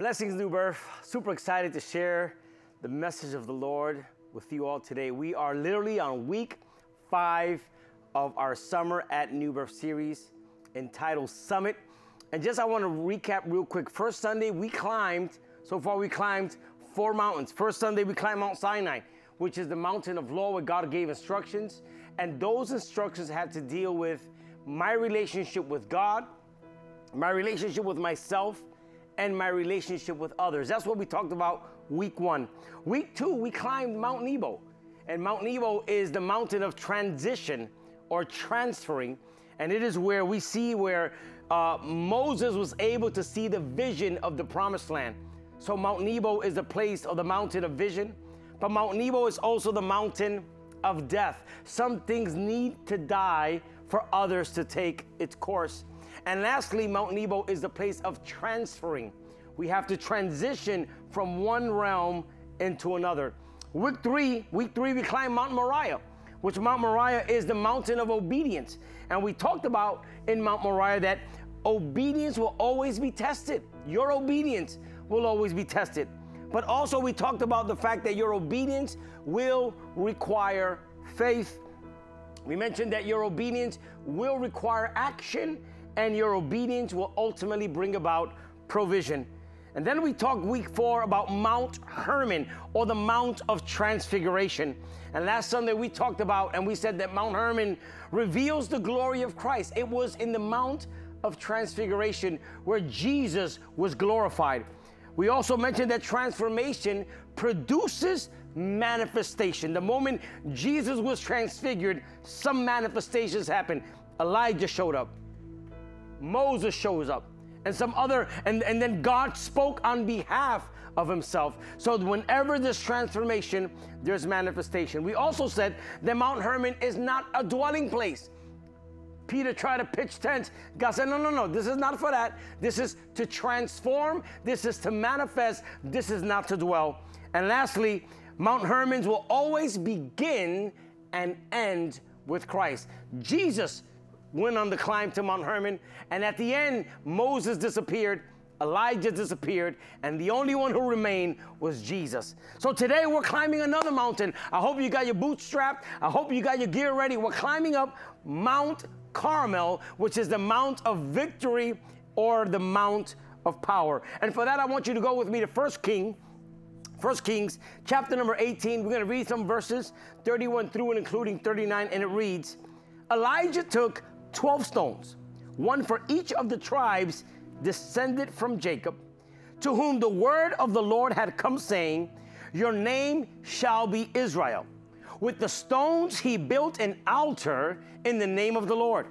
Blessings, New Birth. Super excited to share the message of the Lord with you all today. We are literally on week five of our Summer at New Birth series entitled Summit. And just I want to recap real quick. First Sunday, we climbed, so far we climbed four mountains. First Sunday, we climbed Mount Sinai, which is the mountain of law where God gave instructions. And those instructions had to deal with my relationship with God, my relationship with myself, and my relationship with others. That's what we talked about week one. Week two, we climbed Mount Nebo. And Mount Nebo is the mountain of transition or transferring. And it is where we see where uh, Moses was able to see the vision of the promised land. So Mount Nebo is the place of the mountain of vision. But Mount Nebo is also the mountain of death. Some things need to die for others to take its course. And lastly, Mount Nebo is the place of transferring. We have to transition from one realm into another. Week three, week three, we climb Mount Moriah, which Mount Moriah is the mountain of obedience. And we talked about in Mount Moriah that obedience will always be tested. Your obedience will always be tested. But also, we talked about the fact that your obedience will require faith. We mentioned that your obedience will require action and your obedience will ultimately bring about provision. And then we talked week four about Mount Hermon or the Mount of Transfiguration. And last Sunday we talked about and we said that Mount Hermon reveals the glory of Christ. It was in the Mount of Transfiguration where Jesus was glorified. We also mentioned that transformation produces manifestation. The moment Jesus was transfigured, some manifestations happened. Elijah showed up. Moses shows up and some other, and, and then God spoke on behalf of himself. So whenever there's transformation, there's manifestation. We also said that Mount Hermon is not a dwelling place. Peter tried to pitch tents. God said, No, no, no, this is not for that. This is to transform, this is to manifest, this is not to dwell. And lastly, Mount Hermons will always begin and end with Christ. Jesus went on the climb to Mount Hermon. And at the end, Moses disappeared, Elijah disappeared, and the only one who remained was Jesus. So today we're climbing another mountain. I hope you got your boots strapped. I hope you got your gear ready. We're climbing up Mount Carmel, which is the Mount of Victory or the Mount of Power. And for that, I want you to go with me to 1 King. 1 Kings chapter number 18. We're going to read some verses 31 through and including 39, and it reads Elijah took 12 stones, one for each of the tribes descended from Jacob, to whom the word of the Lord had come, saying, Your name shall be Israel. With the stones he built an altar in the name of the Lord.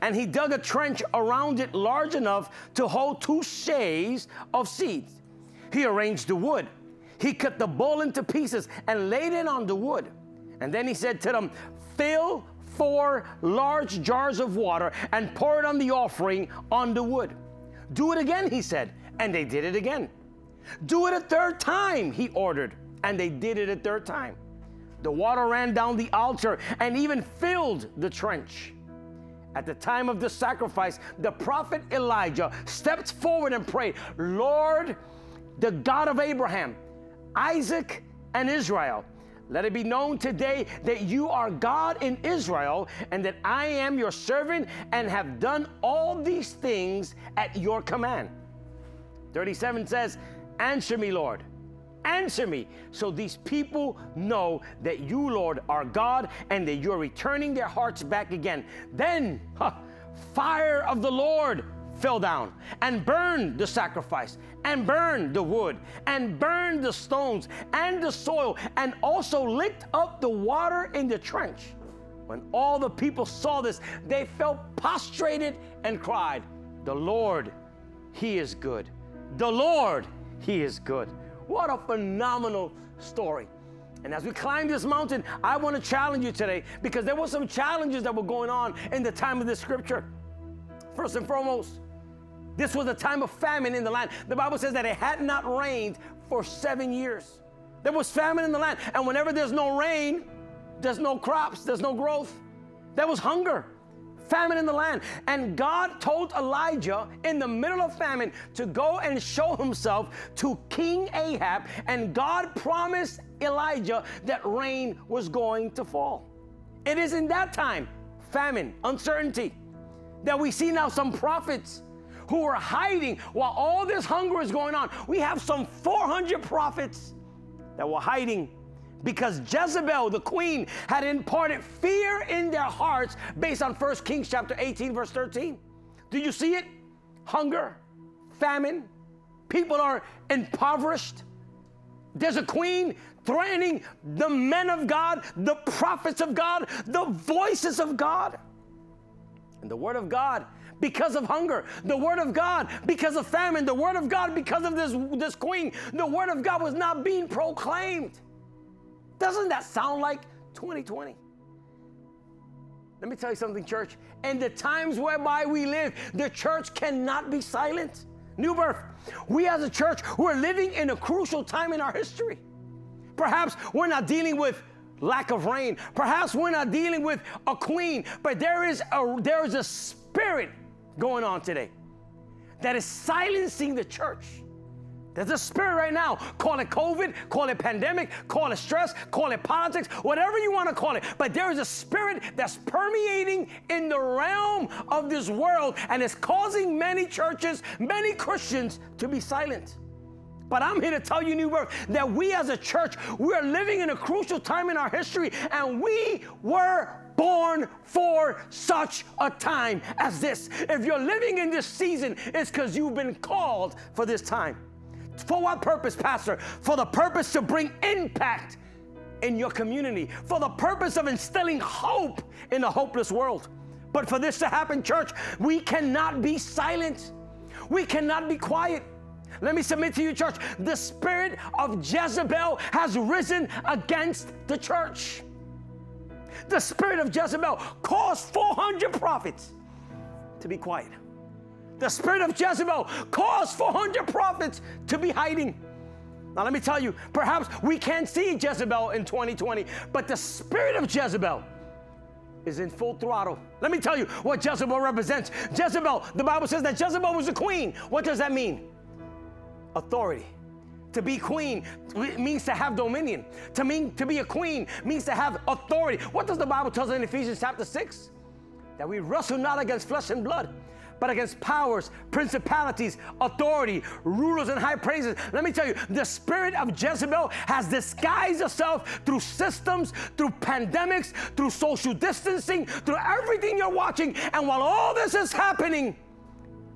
And he dug a trench around it large enough to hold two sheaves of seeds. He arranged the wood. He cut the bull into pieces and laid it on the wood. And then he said to them, Fill four large jars of water and pour it on the offering on the wood. Do it again, he said, and they did it again. Do it a third time, he ordered, and they did it a third time. The water ran down the altar and even filled the trench. At the time of the sacrifice, the prophet Elijah stepped forward and prayed, Lord, the God of Abraham, Isaac, and Israel, let it be known today that you are God in Israel and that I am your servant and have done all these things at your command. 37 says, Answer me, Lord. Answer me so these people know that you, Lord, are God and that you're returning their hearts back again. Then, huh, fire of the Lord fell down and burned the sacrifice and burned the wood and burned the stones and the soil and also licked up the water in the trench. When all the people saw this, they fell prostrated and cried, The Lord, He is good. The Lord, He is good. What a phenomenal story. And as we climb this mountain, I want to challenge you today because there were some challenges that were going on in the time of the scripture. First and foremost, this was a time of famine in the land. The Bible says that it had not rained for seven years. There was famine in the land. And whenever there's no rain, there's no crops, there's no growth. There was hunger. famine in the land. And God told Elijah in the middle of famine to go and show himself to King Ahab. And God promised Elijah that rain was going to fall. It is in that time, famine, uncertainty, that we see now some prophets who are hiding while all this hunger is going on. We have some 400 prophets that were hiding because Jezebel, the queen, had imparted fear in their hearts based on 1 Kings chapter 18, verse 13. Do you see it? Hunger, famine, people are impoverished. There's a queen threatening the men of God, the prophets of God, the voices of God. And the word of God because of hunger, the word of God because of famine, the word of God because of this, this queen, the word of God was not being proclaimed. Doesn't that sound like 2020? Let me tell you something, church. In the times whereby we live, the church cannot be silent. New birth. We as a church, we're living in a crucial time in our history. Perhaps we're not dealing with lack of rain. Perhaps we're not dealing with a queen, but there is a there is a spirit going on today that is silencing the church. There's a spirit right now. Call it COVID, call it pandemic, call it stress, call it politics, whatever you want to call it. But there is a spirit that's permeating in the realm of this world and it's causing many churches, many Christians to be silent. But I'm here to tell you, New Birth, that we as a church, we are living in a crucial time in our history, and we were born for such a time as this. If you're living in this season, it's because you've been called for this time. For what purpose, Pastor? For the purpose to bring impact in your community, for the purpose of instilling hope in a hopeless world. But for this to happen, church, we cannot be silent. We cannot be quiet. Let me submit to you, church. The spirit of Jezebel has risen against the church. The spirit of Jezebel caused 400 prophets to be quiet. The spirit of Jezebel caused 400 prophets to be hiding. Now, let me tell you, perhaps we can't see Jezebel in 2020, but the spirit of Jezebel is in full throttle. Let me tell you what Jezebel represents. Jezebel, the Bible says that Jezebel was a queen. What does that mean? Authority. To be queen means to have dominion. To mean to be a queen means to have authority. What does the Bible tell us in Ephesians chapter 6? That we wrestle not against flesh and blood, but against powers, principalities, authority, rulers, and high praises. Let me tell you, the spirit of Jezebel has disguised itself through systems, through pandemics, through social distancing, through everything you're watching. And while all this is happening,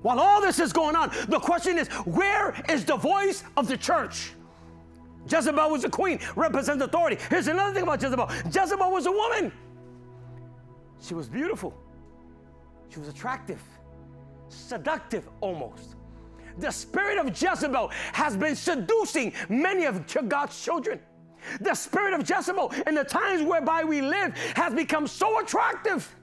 while all this is going on, the question is where is the voice of the church? Jezebel was a queen, represents authority. Here's another thing about Jezebel Jezebel was a woman. She was beautiful, she was attractive seductive almost. The spirit of Jezebel has been seducing many of God's children. The spirit of Jezebel in the times whereby we live has become so attractive.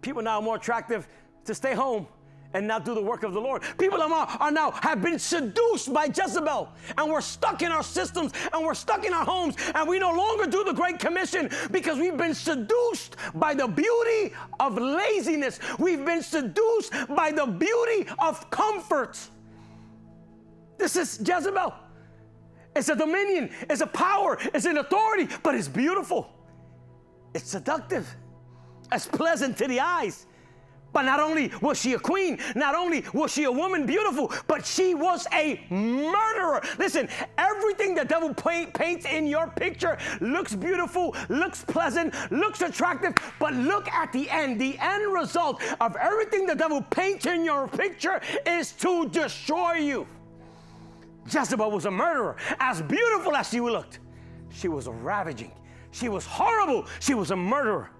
People now are more attractive to stay home and not do the work of the Lord. People are now, have been seduced by Jezebel, and we're stuck in our systems and we're stuck in our homes, and we no longer do the Great Commission because we've been seduced by the beauty of laziness. We've been seduced by the beauty of comfort. This is Jezebel. It's a dominion, it's a power, it's an authority, but it's beautiful. It's seductive. It's pleasant to the eyes. But not only was she a queen, not only was she a woman beautiful, but she was a murderer. Listen, everything the devil paint, paints in your picture looks beautiful, looks pleasant, looks attractive, but look at the end. The end result of everything the devil paints in your picture is to destroy you. Jezebel was a murderer. As beautiful as she looked, she was ravaging. She was horrible. She was a murderer.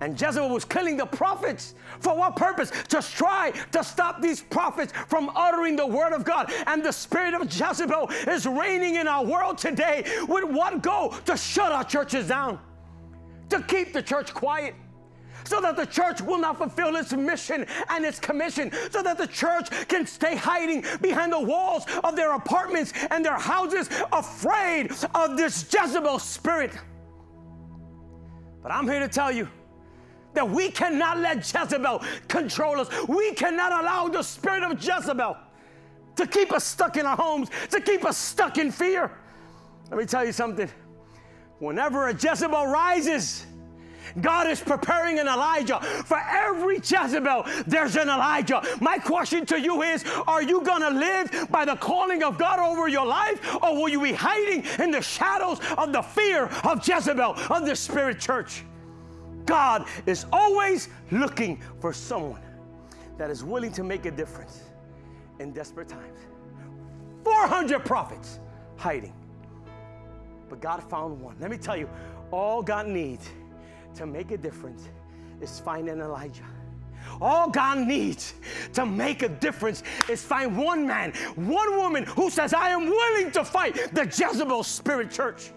And Jezebel was killing the prophets. For what purpose? To try to stop these prophets from uttering the word of God. And the spirit of Jezebel is reigning in our world today with what goal? To shut our churches down, to keep the church quiet so that the church will not fulfill its mission and its commission, so that the church can stay hiding behind the walls of their apartments and their houses, afraid of this Jezebel spirit. But I'm here to tell you that we cannot let Jezebel control us. We cannot allow the spirit of Jezebel to keep us stuck in our homes, to keep us stuck in fear. Let me tell you something. Whenever a Jezebel rises, God is preparing an Elijah. For every Jezebel, there's an Elijah. My question to you is Are you going to live by the calling of God over your life, or will you be hiding in the shadows of the fear of Jezebel, of the spirit church? God is always looking for someone that is willing to make a difference in desperate times. 400 prophets hiding. But God found one. Let me tell you, all God needs to make a difference is find an Elijah. All God needs to make a difference is find one man, one woman who says, I am willing to fight the Jezebel spirit church.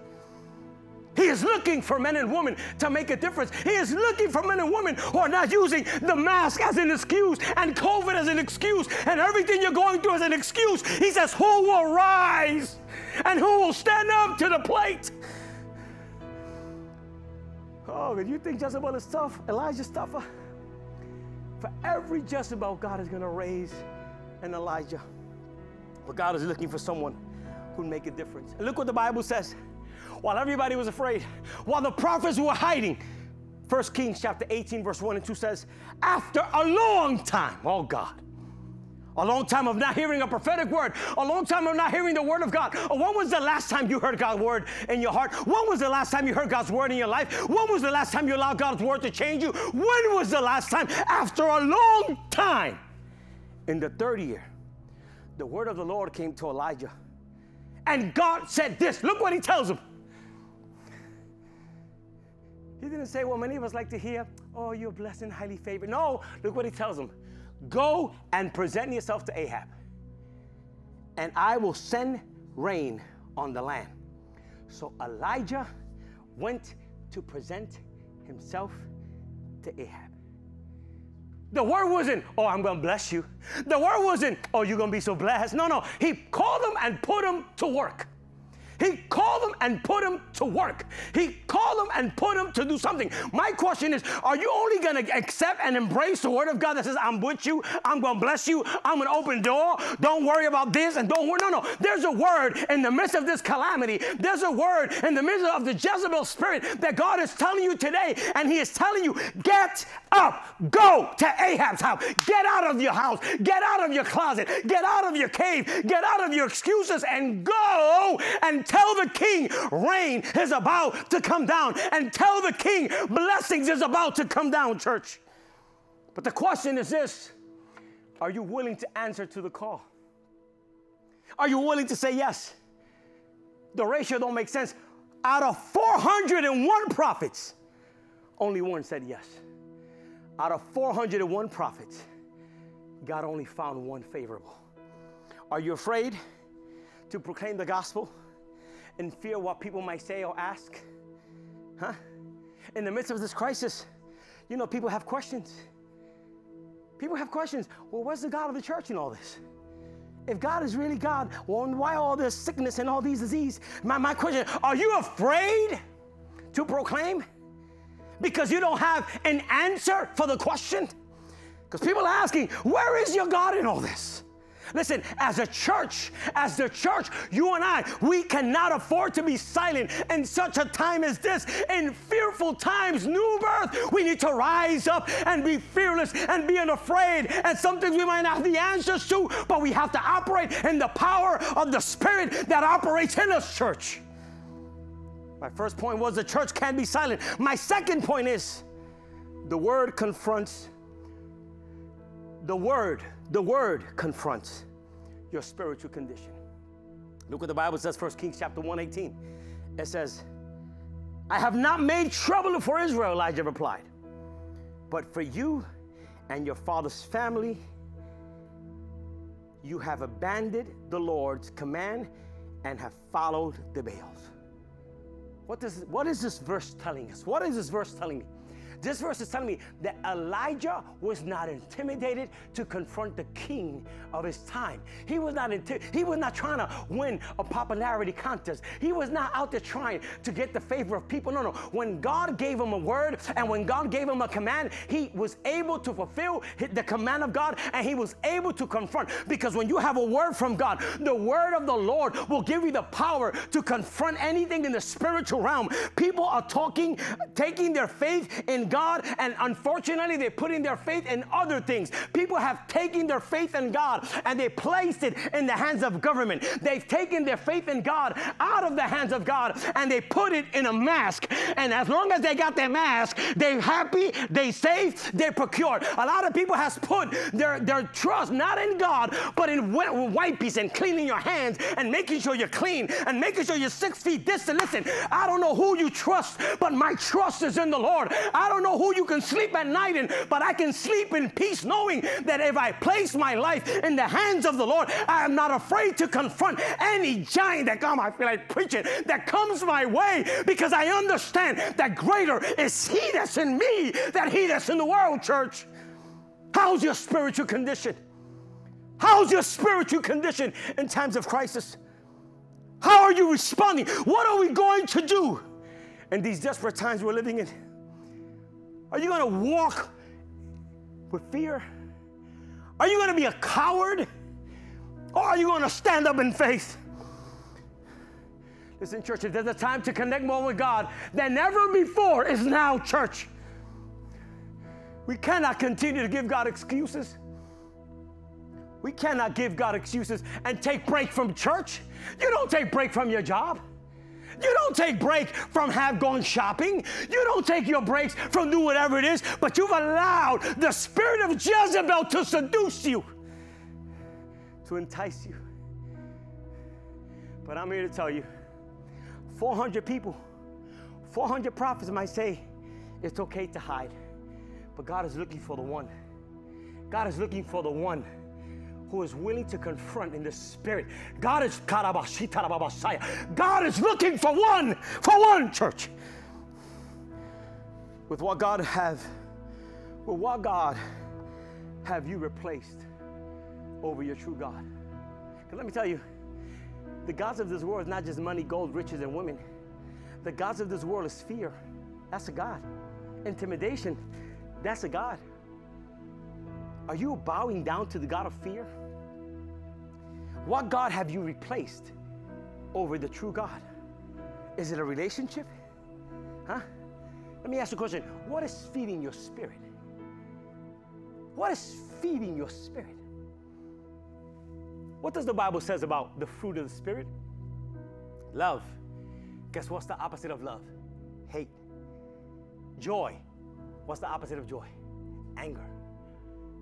He is looking for men and women to make a difference. He is looking for men and women who are not using the mask as an excuse and COVID as an excuse and everything you're going through as an excuse. He says, Who will rise and who will stand up to the plate? Oh, if you think Jezebel is tough? Elijah's tougher. For every Jezebel, God is going to raise an Elijah. But God is looking for someone who'll make a difference. And look what the Bible says while everybody was afraid, while the prophets were hiding. 1 Kings chapter 18, verse 1 and 2 says, After a long time, oh God, a long time of not hearing a prophetic word, a long time of not hearing the word of God. Oh, when was the last time you heard God's word in your heart? When was the last time you heard God's word in your life? When was the last time you allowed God's word to change you? When was the last time? After a long time. In the third year, the word of the Lord came to Elijah. And God said this look what he tells him. He didn't say what many of us like to hear, oh, you're blessed and highly favored. No, look what he tells him. Go and present yourself to Ahab, and I will send rain on the land. So Elijah went to present himself to Ahab. The word wasn't, oh, I'm to bless you. The word wasn't, oh, you're to be so blessed. No, no. He called them and put them to work. He called them and put them to work. He called them and put them to do something. My question is are you only going to accept and embrace the word of God that says, I'm with you, I'm going to bless you, I'm going to open door, don't worry about this, and don't worry? No, no. There's a word in the midst of this calamity. There's a word in the midst of the Jezebel spirit that God is telling you today, and He is telling you, get up, go to Ahab's house, get out of your house, get out of your closet, get out of your cave, get out of your excuses, and go and Tell the king rain is about to come down. And tell the king blessings is about to come down, church. But the question is this Are you willing to answer to the call? Are you willing to say yes? The ratio don't make sense. Out of 401 prophets, only one said yes. Out of 401 prophets, God only found one favorable. Are you afraid to proclaim the gospel? In fear what people might say or ask? Huh? In the midst of this crisis, you know, people have questions. People have questions. Well, where's the God of the church in all this? If God is really God, well, why all this sickness and all these disease? My, my question, are you afraid to proclaim? Because you don't have an answer for the question? Because people are asking, where is your God in all this? Listen, as a church, as the church, you and I, we cannot afford to be silent in such a time as this. In fearful times, new birth, we need to rise up and be fearless and be unafraid. And some things we might not have the answers to, but we have to operate in the power of the Spirit that operates in us, church. My first point was the church can't be silent. My second point is the word confronts the word the word confronts your spiritual condition. Look what the Bible says, 1 Kings chapter 118. It says, I have not made trouble for Israel, Elijah replied, but for you and your father's family, you have abandoned the Lord's command and have followed the Baals. What, does, what is this verse telling us? What is this verse telling me? This verse is telling me that Elijah was not intimidated to confront the king of his time. He was not inti- he was not trying to win a popularity contest. He was not out there trying to get the favor of people. No, no. When God gave him a word and when God gave him a command, he was able to fulfill the command of God and he was able to confront. Because when you have a word from God, the word of the Lord will give you the power to confront anything in the spiritual realm. People are talking, taking their faith in God, and unfortunately, they're putting their faith in other things. People have taken their faith in God and they placed it in the hands of government. They've taken their faith in God out of the hands of God and they put it in a mask. And as long as they got their mask, they're happy, they safe, they're procured. A lot of people has put their, their trust not in God, but in wipes and cleaning your hands and making sure you're clean and making sure you're six feet distant. Listen, I don't know who you trust, but my trust is in the Lord. I don't know who you can sleep at night in, but I can sleep in peace knowing that if I place my life in the hands of the Lord, I am not afraid to confront any giant that come. I feel like preaching that comes my way because I understand that greater is He that's in me than He that's in the world, church. How's your spiritual condition? How's your spiritual condition in times of crisis? How are you responding? What are we going to do in these desperate times we're living in? Are you going to walk with fear? Are you going to be a coward? Or are you going to stand up in faith? Listen, church, if there's a time to connect more with God than ever before, is now, church. We cannot continue to give God excuses. We cannot give God excuses and take break from church. You don't take break from your job. You don't take break from have gone shopping. You don't take your breaks from do whatever it is, but you've allowed the spirit of Jezebel to seduce you, to entice you. But I'm here to tell you 400 people, 400 prophets might say it's okay to hide, but God is looking for the one. God is looking for the one who is willing to confront in the spirit. God is God is looking for one, for one church. With what God have, with what God have you replaced over your true God? Because let me tell you, the gods of this world is not just money, gold, riches, and women. The gods of this world is fear. That's a God. Intimidation. That's a God. Are you bowing down to the God of fear? What God have you replaced over the true God? Is it a relationship? Huh? Let me ask you a question. What is feeding your spirit? What is feeding your spirit? What does the Bible says about the fruit of the spirit? Love. Guess what's the opposite of love? Hate. Joy. What's the opposite of joy? Anger.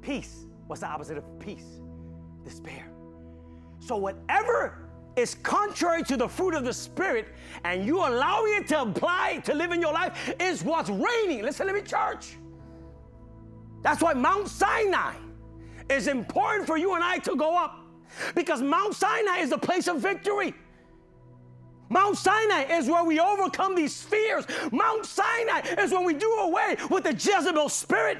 Peace. What's the opposite of peace? Despair. So, whatever is contrary to the fruit of the Spirit and you allowing it to apply to live in your life is what's reigning. Listen to me, church. That's why Mount Sinai is important for you and I to go up because Mount Sinai is the place of victory. Mount Sinai is where we overcome these fears. Mount Sinai is when we do away with the Jezebel spirit.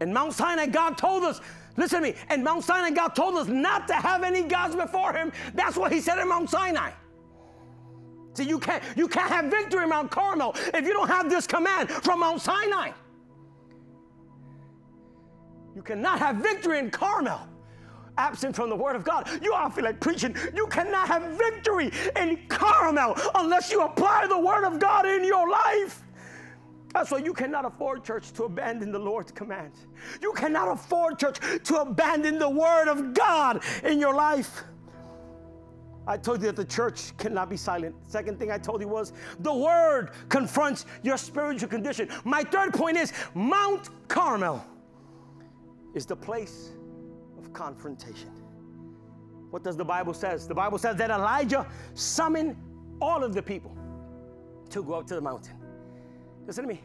And Mount Sinai, God told us Listen to me. And Mount Sinai, God told us not to have any gods before him. That's what he said in Mount Sinai. See, you can't, you can't have victory in Mount Carmel if you don't have this command from Mount Sinai. You cannot have victory in Carmel absent from the Word of God. You all feel like preaching. You cannot have victory in Carmel unless you apply the Word of God in your life. Uh, That's why you cannot afford, church, to abandon the Lord's commands. You cannot afford, church, to abandon the Word of God in your life. I told you that the church cannot be silent. Second thing I told you was the Word confronts your spiritual condition. My third point is Mount Carmel is the place of confrontation. What does the Bible says? The Bible says that Elijah summoned all of the people to go up to the mountain. Listen to me.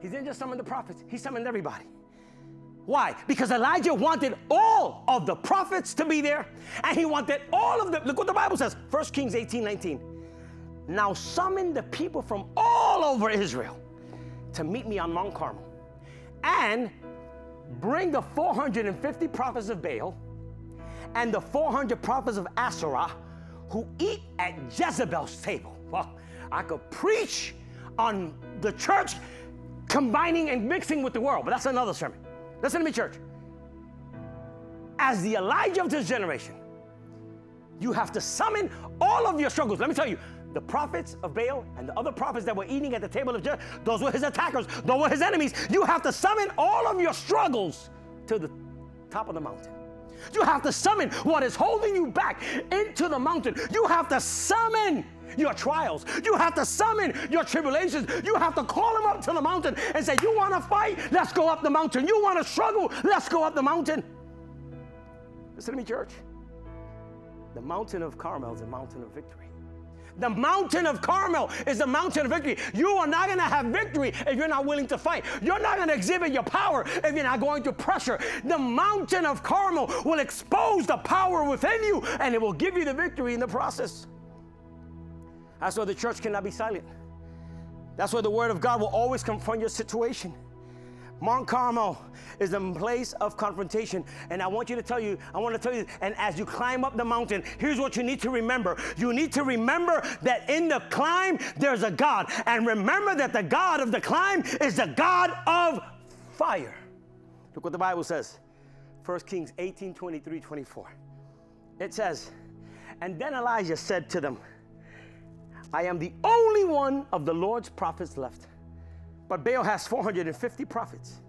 He didn't just summon the prophets, he summoned everybody. Why? Because Elijah wanted all of the prophets to be there, and he wanted all of them. Look what the Bible says 1 Kings 18 19. Now summon the people from all over Israel to meet me on Mount Carmel and bring the 450 prophets of Baal and the 400 prophets of Asherah who eat at Jezebel's table. Well, I could preach on the church combining and mixing with the world, but that's another sermon. Listen to me, church. As the Elijah of this generation, you have to summon all of your struggles. Let me tell you, the prophets of Baal and the other prophets that were eating at the table of Jezebel, those were his attackers, those were his enemies. You have to summon all of your struggles to the top of the mountain. You have to summon what is holding you back into the mountain. You have to summon your trials. You have to summon your tribulations. You have to call them up to the mountain and say, You want to fight? Let's go up the mountain. You want to struggle? Let's go up the mountain. Listen to me, church. The mountain of Carmel is a mountain of victory. The mountain of Carmel is the mountain of victory. You are not going to have victory if you're not willing to fight. You're not going to exhibit your power if you're not going to pressure. The mountain of Carmel will expose the power within you and it will give you the victory in the process. That's why the church cannot be silent. That's why the word of God will always confront your situation. Mount Carmel is a place of confrontation. And I want you to tell you, I want to tell you, and as you climb up the mountain, here's what you need to remember. You need to remember that in the climb, there's a God. And remember that the God of the climb is the God of fire. Look what the Bible says 1 Kings 18 23 24. It says, And then Elijah said to them, I am the only one of the Lord's prophets left. But Baal has 450 prophets.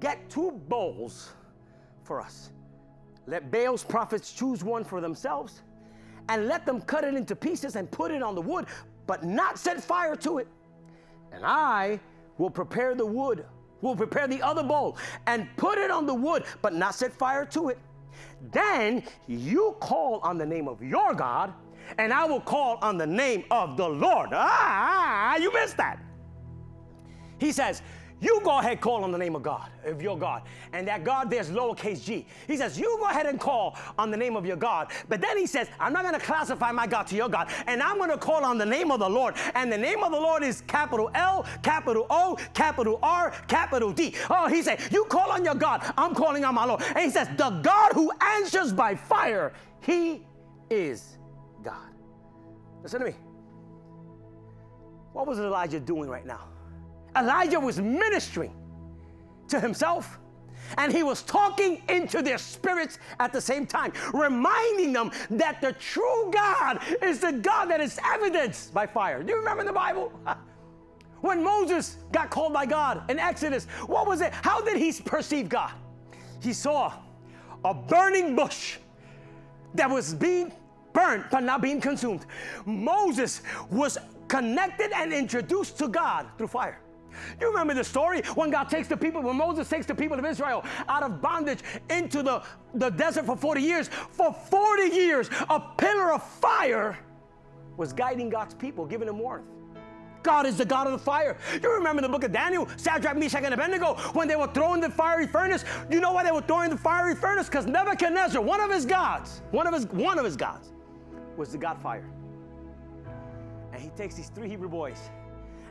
Get two bowls for us. Let Baal's prophets choose one for themselves and let them cut it into pieces and put it on the wood, but not set fire to it. And I will prepare the wood, will prepare the other bowl and put it on the wood, but not set fire to it. Then you call on the name of your God, and I will call on the name of the Lord. Ah, you missed that. He says, you go ahead call on the name of God, of your God. And that God there's lowercase g. He says, you go ahead and call on the name of your God. But then he says, I'm not going to classify my God to your God. And I'm going to call on the name of the Lord. And the name of the Lord is capital L, capital O, capital R, capital D. Oh, he said, you call on your God. I'm calling on my Lord. And he says, the God who answers by fire, he is. Listen to me. What was Elijah doing right now? Elijah was ministering to himself and he was talking into their spirits at the same time, reminding them that the true God is the God that is evidenced by fire. Do you remember in the Bible? When Moses got called by God in Exodus, what was it? How did he perceive God? He saw a burning bush that was being burnt but not being consumed. Moses was connected and introduced to God through fire. You remember the story when God takes the people, when Moses takes the people of Israel out of bondage into the, the desert for 40 years. For 40 years, a pillar of fire was guiding God's people, giving them warmth. God is the God of the fire. You remember the book of Daniel, Shadrach, Meshach, and Abednego, when they were thrown in the fiery furnace. You know why they were thrown in the fiery furnace? Because Nebuchadnezzar, one of his gods, one of his one of his gods, was the God fire. And he takes these three Hebrew boys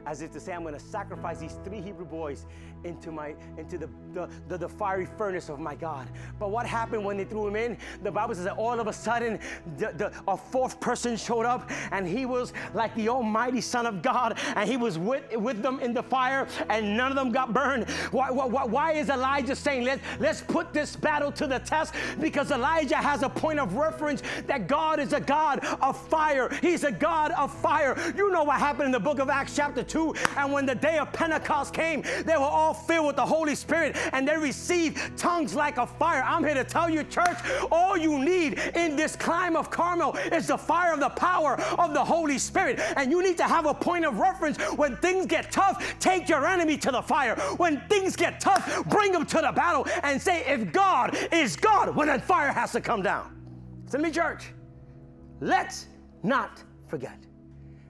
as if to say, I'm going to sacrifice these three Hebrew boys into my into the, the, the, the, fiery furnace of my God. But what happened when they threw him in? The Bible says that all of a sudden the, the, a fourth person showed up and he was like the almighty Son of God and he was with, with them in the fire and none of them got burned. Why, why, why is Elijah saying, Let, let's put this battle to the test? Because Elijah has a point of reference that God is a God of fire. He's a God of fire. You know what happened in the book of Acts, chapter 2. And when the day of Pentecost came, they were all filled with the Holy Spirit and they received tongues like a fire. I'm here to tell you, church, all you need in this climb of Carmel is the fire of the power of the Holy Spirit. And you need to have a point of reference when things get tough, take your enemy to the fire. When things get tough, bring them to the battle and say, if God is God, well, then fire has to come down. To me, church. Let's not forget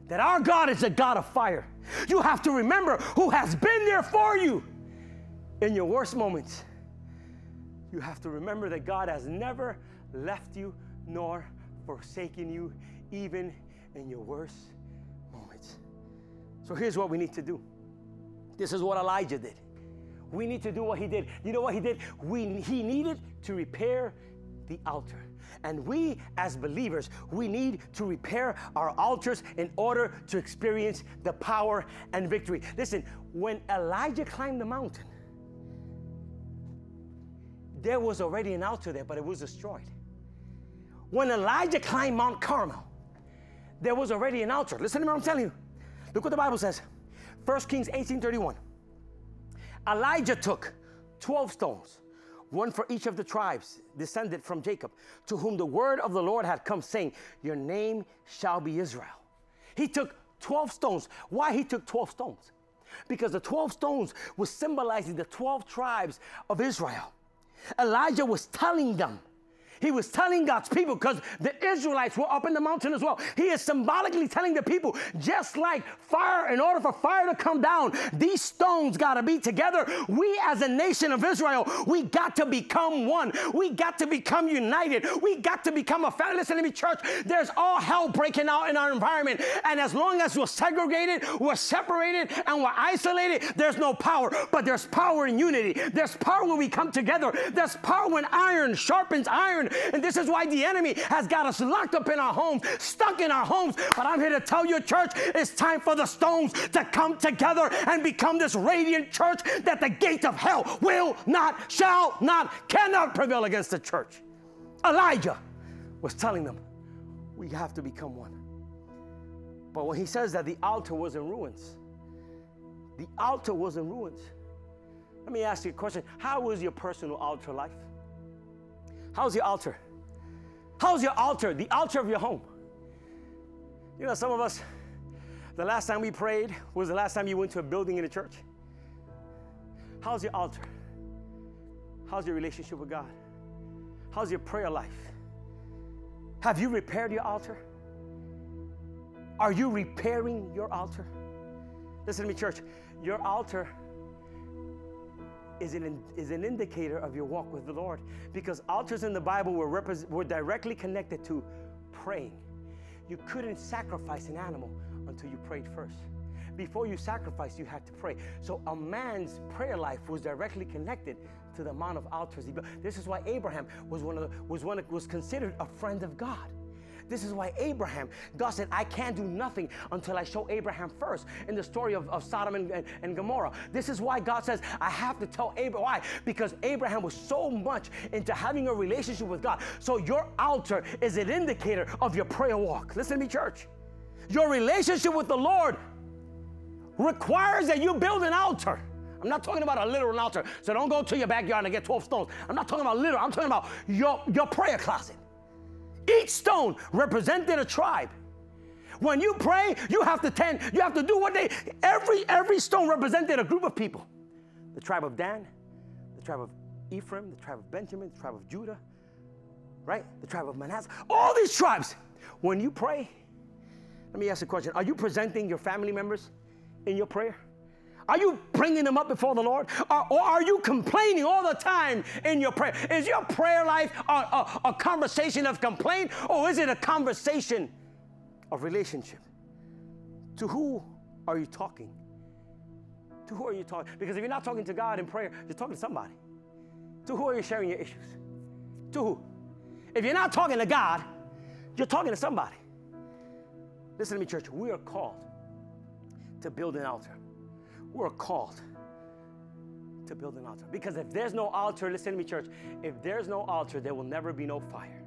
that our God is a God of fire. You have to remember who has been there for you in your worst moments. You have to remember that God has never left you nor forsaken you, even in your worst moments. So here's what we need to do This is what Elijah did. We need to do what he did. You know what he did? We, he needed to repair the altar. And we, as believers, we need to repair our altars in order to experience the power and victory. Listen, when Elijah climbed the mountain, there was already an altar there, but it was destroyed. When Elijah climbed Mount Carmel, there was already an altar. Listen to what I'm telling you. Look what the Bible says. 1 Kings 18:31. Elijah took 12 stones, one for each of the tribes descended from Jacob, to whom the word of the Lord had come, saying, Your name shall be Israel. He took 12 stones. Why he took 12 stones? Because the 12 stones was symbolizing the 12 tribes of Israel. Elijah was telling them he was telling God's people because the Israelites were up in the mountain as well. He is symbolically telling the people, just like fire, in order for fire to come down, these stones got to be together. We, as a nation of Israel, we got to become one. We got to become united. We got to become a family. Listen to me, church. There's all hell breaking out in our environment. And as long as we're segregated, we're separated, and we're isolated, there's no power. But there's power in unity. There's power when we come together. There's power when iron sharpens iron. And this is why the enemy has got us locked up in our homes, stuck in our homes. But I'm here to tell you, church, it's time for the stones to come together and become this radiant church that the gate of hell will not, shall not, cannot prevail against the church. Elijah was telling them, we have to become one. But when he says that the altar was in ruins, the altar was in ruins. Let me ask you a question. How was your personal altar life? How's your altar? How's your altar? The altar of your home. You know, some of us, the last time we prayed was the last time you went to a building in a church. How's your altar? How's your relationship with God? How's your prayer life? Have you repaired your altar? Are you repairing your altar? Listen to me, church. Your altar is an, is an indicator of your walk with the Lord because altars in the Bible were, were directly connected to praying. You couldn't sacrifice an animal until you prayed first. Before you sacrifice, you had to pray. So a man's prayer life was directly connected to the amount of altars he built. This is why Abraham was one of the, was one was considered a friend of God. This is why Abraham, God said, I can't do nothing until I show Abraham first in the story of, of Sodom and, and, and Gomorrah. This is why God says, I have to tell Abraham. Why? Because Abraham was so much into having a relationship with God. So your altar is an indicator of your prayer walk. Listen to me, church. Your relationship with the Lord requires that you build an altar. I'm not talking about a literal altar. So don't go to your backyard and get 12 stones. I'm not talking about literal. I'm talking about your, your prayer closet. Each stone represented a tribe. When you pray, you have to tend, you have to do what they every every stone represented a group of people. The tribe of Dan, the tribe of Ephraim, the tribe of Benjamin, the tribe of Judah, right? The tribe of Manasseh. All these tribes. When you pray, let me ask a question. Are you presenting your family members in your prayer? Are you bringing them up before the Lord? Or, or, are you complaining all the time in your prayer? Is your prayer life a, a, a conversation of complaint or is it a conversation of relationship? To who are you talking? To who are you talking? Because if you're not talking to God in prayer, you're talking to somebody. To who are you sharing your issues? To who? If you're not talking to God, you're talking to somebody. Listen to me, church. We are called to build an altar we're called to build an altar. Because if there's no altar, listen to me, church, if there's no altar, there will never be no fire.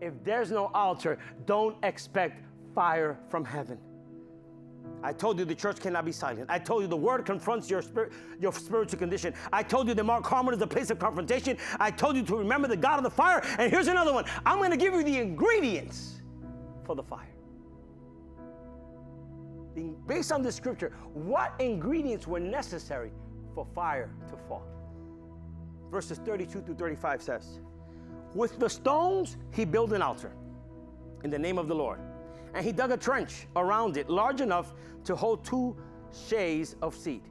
If there's no altar, don't expect fire from heaven. I told you the church cannot be silent. I told you the word confronts your spirit, your spiritual condition. I told you that Mount Carmel is a place of confrontation. I told you to remember the God of the fire. And here's another one. I'm going to give you the ingredients for the fire based on the scripture, what ingredients were necessary for fire to fall? Verses 32 through 35 says, With the stones he built an altar in the name of the Lord. And he dug a trench around it large enough to hold two sheaves of seed.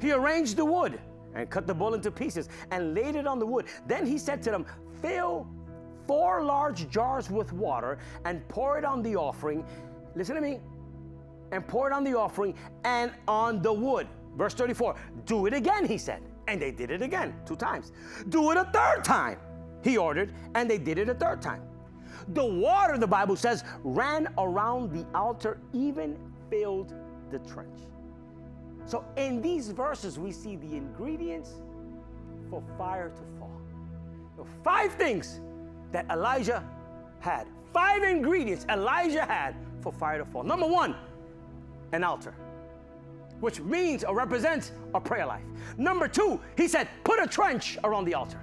He arranged the wood and cut the bull into pieces and laid it on the wood. Then he said to them, Fill four large jars with water and pour it on the offering. Listen to me and pour it on the offering and on the wood. Verse 34 Do it again, he said. And they did it again, two times. Do it a third time, he ordered, and they did it a third time. The water, the Bible says, ran around the altar, even filled the trench. So in these verses, we see the ingredients for fire to fall. The five things that Elijah had. Five ingredients Elijah had for fire to fall. Number one, an altar, which means or represents a prayer life. Number two, he said, put a trench around the altar.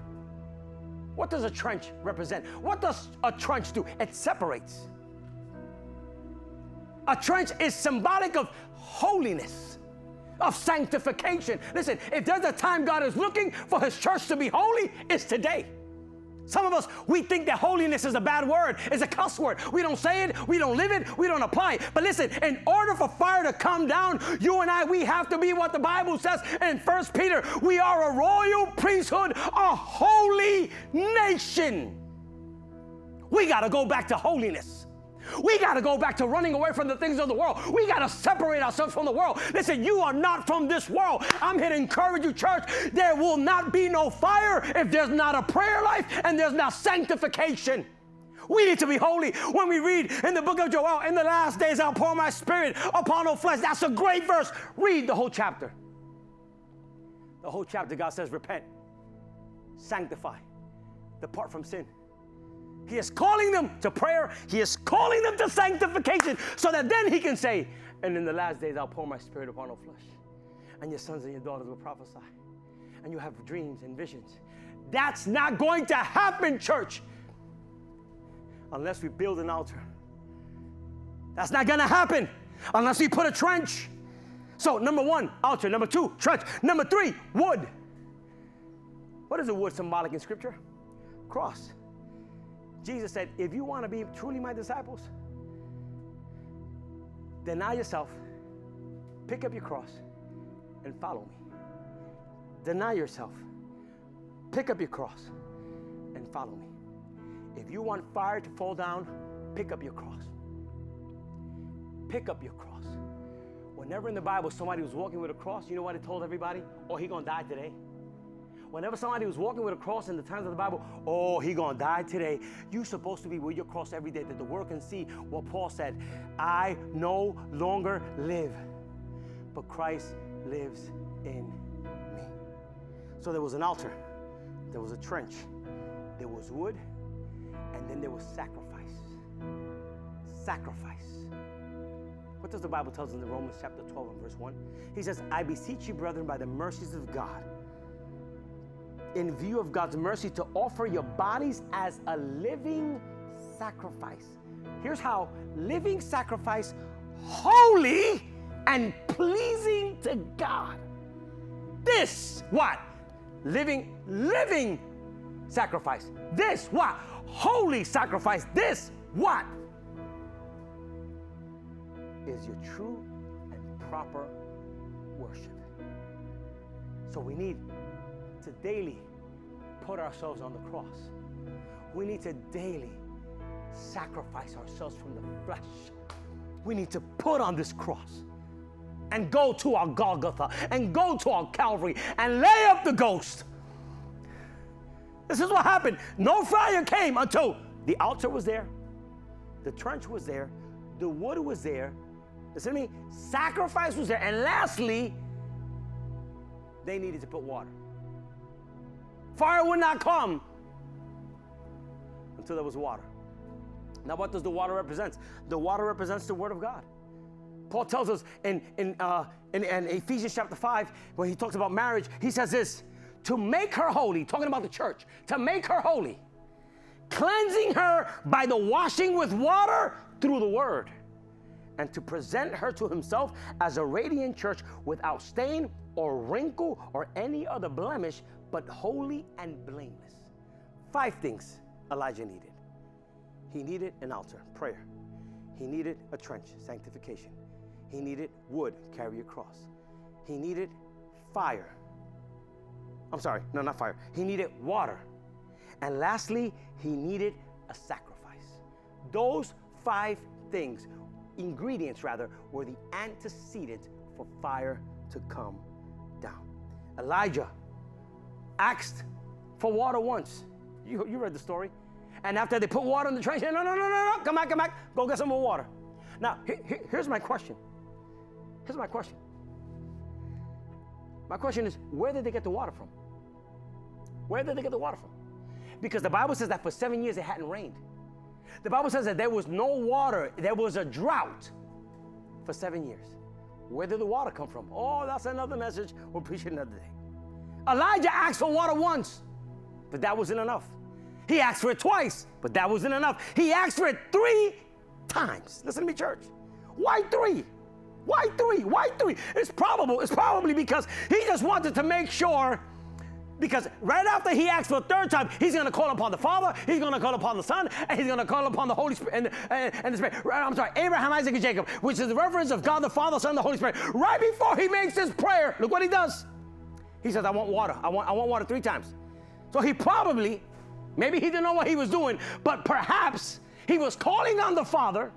What does a trench represent? What does a trench do? It separates. A trench is symbolic of holiness, of sanctification. Listen, if there's a time God is looking for his church to be holy, it's today. Some of us, we think that holiness is a bad word, it's a cuss word. We don't say it, we don't live it, we don't apply it. But listen, in order for fire to come down, you and I, we have to be what the Bible says in First Peter. We are a royal priesthood, a holy nation. We got to go back to holiness. We got to go back to running away from the things of the world. We got to separate ourselves from the world. Listen, you are not from this world. I'm here to encourage you, church. There will not be no fire if there's not a prayer life and there's not sanctification. We need to be holy. When we read in the book of Joel, in the last days I'll pour my spirit upon all flesh. That's a great verse. Read the whole chapter. The whole chapter, God says, repent, sanctify, depart from sin. He is calling them to prayer. He is calling them to sanctification so that then he can say, And in the last days, I'll pour my spirit upon all flesh. And your sons and your daughters will prophesy. And you'll have dreams and visions. That's not going to happen, church, unless we build an altar. That's not going to happen unless we put a trench. So, number one, altar. Number two, trench. Number three, wood. What is a wood symbolic in Scripture? Cross. Jesus said, if you want to be truly my disciples, deny yourself, pick up your cross, and follow me. Deny yourself, pick up your cross, and follow me. If you want fire to fall down, pick up your cross. Pick up your cross. Whenever in the Bible somebody was walking with a cross, you know what it told everybody? Oh, he gonna die today whenever somebody was walking with a cross in the times of the Bible, oh, he gonna die today. You're supposed to be with your cross every day that the world can see what Paul said. I no longer live, but Christ lives in me. So there was an altar, there was a trench, there was wood, and then there was sacrifice. Sacrifice. What does the Bible tell us in the Romans chapter 12 and verse 1? He says, I beseech you, brethren, by the mercies of God in view of God's mercy, to offer your bodies as a living sacrifice. Here's how living sacrifice, holy and pleasing to God. This, what? Living, living sacrifice. This, what? Holy sacrifice. This, what? Is your true and proper worship. So we need to daily put ourselves on the cross. We need to daily sacrifice ourselves from the flesh. We need to put on this cross and go to our Golgotha and go to our Calvary and lay up the ghost. This is what happened. No fire came until the altar was there, the trench was there, the wood was there. Listen to me. Sacrifice was there. And lastly, they needed to put water. Fire would not come until there was water. Now, what does the water represent? The water represents the Word of God. Paul tells us in, in, uh, in, in Ephesians chapter 5, when he talks about marriage, he says this to make her holy, talking about the church, to make her holy, cleansing her by the washing with water through the Word, and to present her to himself as a radiant church without stain or wrinkle or any other blemish, but holy and blameless. Five things Elijah needed. He needed an altar, prayer. He needed a trench, sanctification. He needed wood, carry a cross. He needed fire. I'm sorry, no, not fire. He needed water. And lastly, he needed a sacrifice. Those five things, ingredients rather, were the antecedent for fire to come down. Elijah asked for water once. You, you read the story. And after they put water in the trench, no, no, no, no, no, come back, come back, go get some more water. Now, here's my question. Here's my question. My question is, where did they get the water from? Where did they get the water from? Because the Bible says that for seven years it hadn't rained. The Bible says that there was no water, there was a drought for seven years. Where did the water come from? Oh, that's another message. We'll preach it another day. Elijah asked for water once, but that wasn't enough. He asked for it twice, but that wasn't enough. He asked for it three times. Listen to me, church. Why three? Why three? Why three? It's probable. It's probably because he just wanted to make sure. Because right after he asked for a third time, he's going to call upon the Father, he's going to call upon the Son, and he's going to call upon the Holy Spirit and, and, and the Spirit. I'm sorry, Abraham, Isaac, and Jacob, which is the reference of God the Father, Son, and the Holy Spirit. Right before he makes his prayer, look what he does. He says, I want water. I want, I want water three times. So he probably, maybe he didn't know what he was doing, but perhaps he was calling on the Father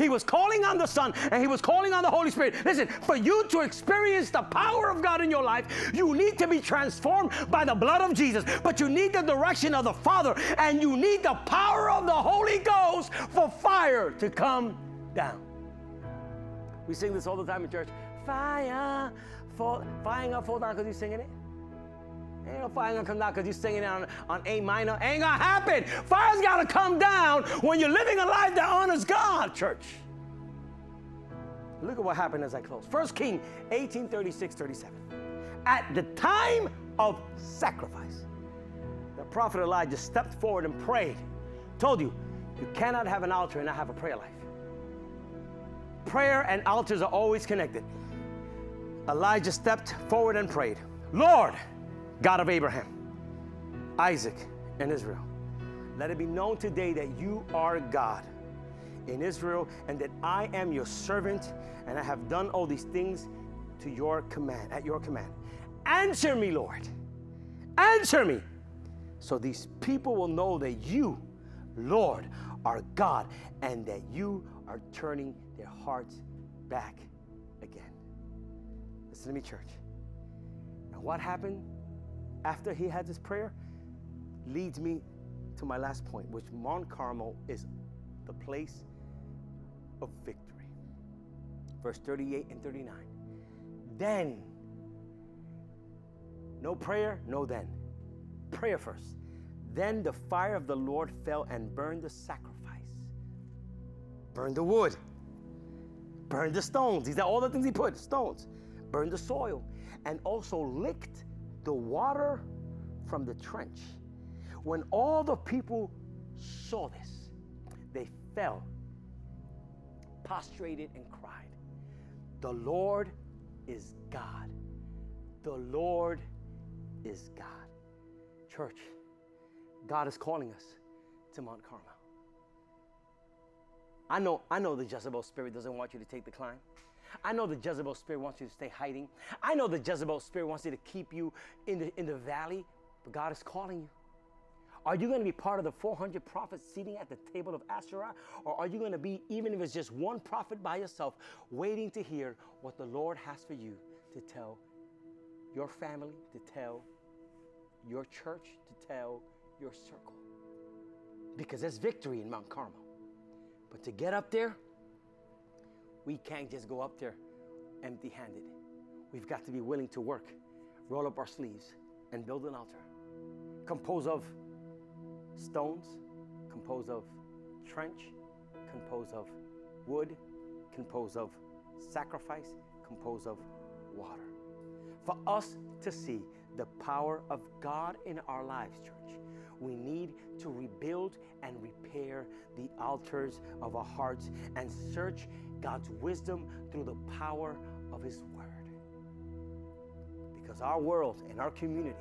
he was calling on the Son and he was calling on the Holy Spirit. Listen, for you to experience the power of God in your life, you need to be transformed by the blood of Jesus. But you need the direction of the Father and you need the power of the Holy Ghost for fire to come down. We sing this all the time in church. Fire, fire up, fall down because you're singing it. Ain't no fire gonna come down because you're singing on, on A minor. Ain't gonna happen. Fire's gotta come down when you're living a life that honors God, church. Look at what happened as I close. 1 King 18, 36, 37. At the time of sacrifice, the prophet Elijah stepped forward and prayed. Told you, you cannot have an altar and not have a prayer life. Prayer and altars are always connected. Elijah stepped forward and prayed, Lord, God of Abraham, Isaac, and Israel. Let it be known today that you are God in Israel and that I am your servant and I have done all these things to your command, at your command. Answer me, Lord. Answer me. So these people will know that you, Lord, are God and that you are turning their hearts back. Me, church. And what happened after he had this prayer leads me to my last point, which Mount Carmel is the place of victory. Verse 38 and 39. Then, no prayer, no then. Prayer first. Then the fire of the Lord fell and burned the sacrifice, burned the wood, burned the stones. These are all the things he put stones, burned the soil, and also licked the water from the trench. When all the people saw this, they fell, prostrated, and cried, The Lord is God. The Lord is God. Church, God is calling us to Mount Carmel. I know, I know the Jezebel spirit doesn't want you to take the climb. I know the Jezebel spirit wants you to stay hiding. I know the Jezebel spirit wants you to keep you in the, in the valley, but God is calling you. Are you going to be part of the 400 prophets sitting at the table of Asherah? Or are you going to be, even if it's just one prophet by yourself, waiting to hear what the Lord has for you to tell your family, to tell your church, to tell your circle? Because there's victory in Mount Carmel. But to get up there, we can't just go up there empty handed. We've got to be willing to work, roll up our sleeves, and build an altar composed of stones, composed of trench, composed of wood, composed of sacrifice, composed of water. For us to see the power of God in our lives, church, we need to rebuild and repair the altars of our hearts and search God's wisdom through the power of His Word. Because our world and our community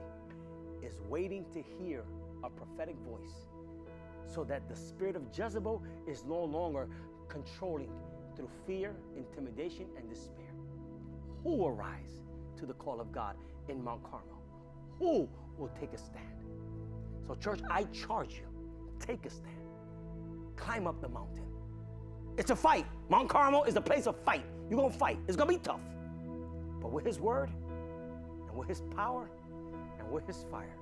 is waiting to hear a prophetic voice so that the spirit of Jezebel is no longer controlling through fear, intimidation, and despair. Who will rise to the call of God in Mount Carmel? Who will take a stand? So, church, I charge you take a stand, climb up the mountain. It's a fight. Mount Carmel is a place of fight. You're going to fight. It's going to be tough. But with His word And with his power and with his fire,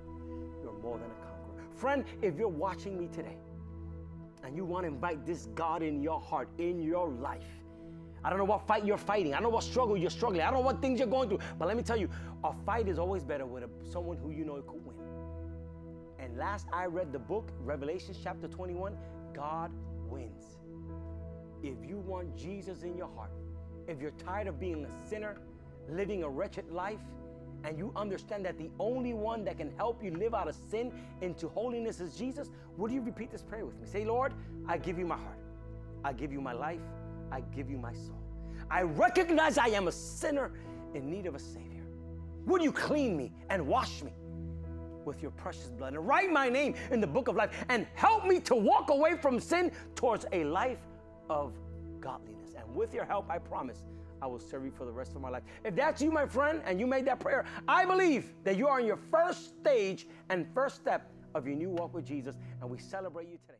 you're more than a conqueror. Friend, if you're watching me today and you want to invite this God in your heart, in your life, I don't know what fight you're fighting. I don't know what struggle you're struggling. I don't know what things you're going through. But let me tell you, a fight is always better with a, someone who you know could win. And last I read the book, Revelation chapter 21, God wins. If you want Jesus in your heart, if you're tired of being a sinner, living a wretched life, and you understand that the only one that can help you live out of sin into holiness is Jesus, would you repeat this prayer with me? Say, Lord, I give you my heart. I give you my life. I give you my soul. I recognize I am a sinner in need of a Savior. Would you clean me and wash me with your precious blood and write my name in the book of life and help me to walk away from sin towards a life of godliness? And with your help, I promise I will serve you for the rest of my life. If that's you, my friend, and you made that prayer, I believe that you are in your first stage and first step of your new walk with Jesus, and we celebrate you today.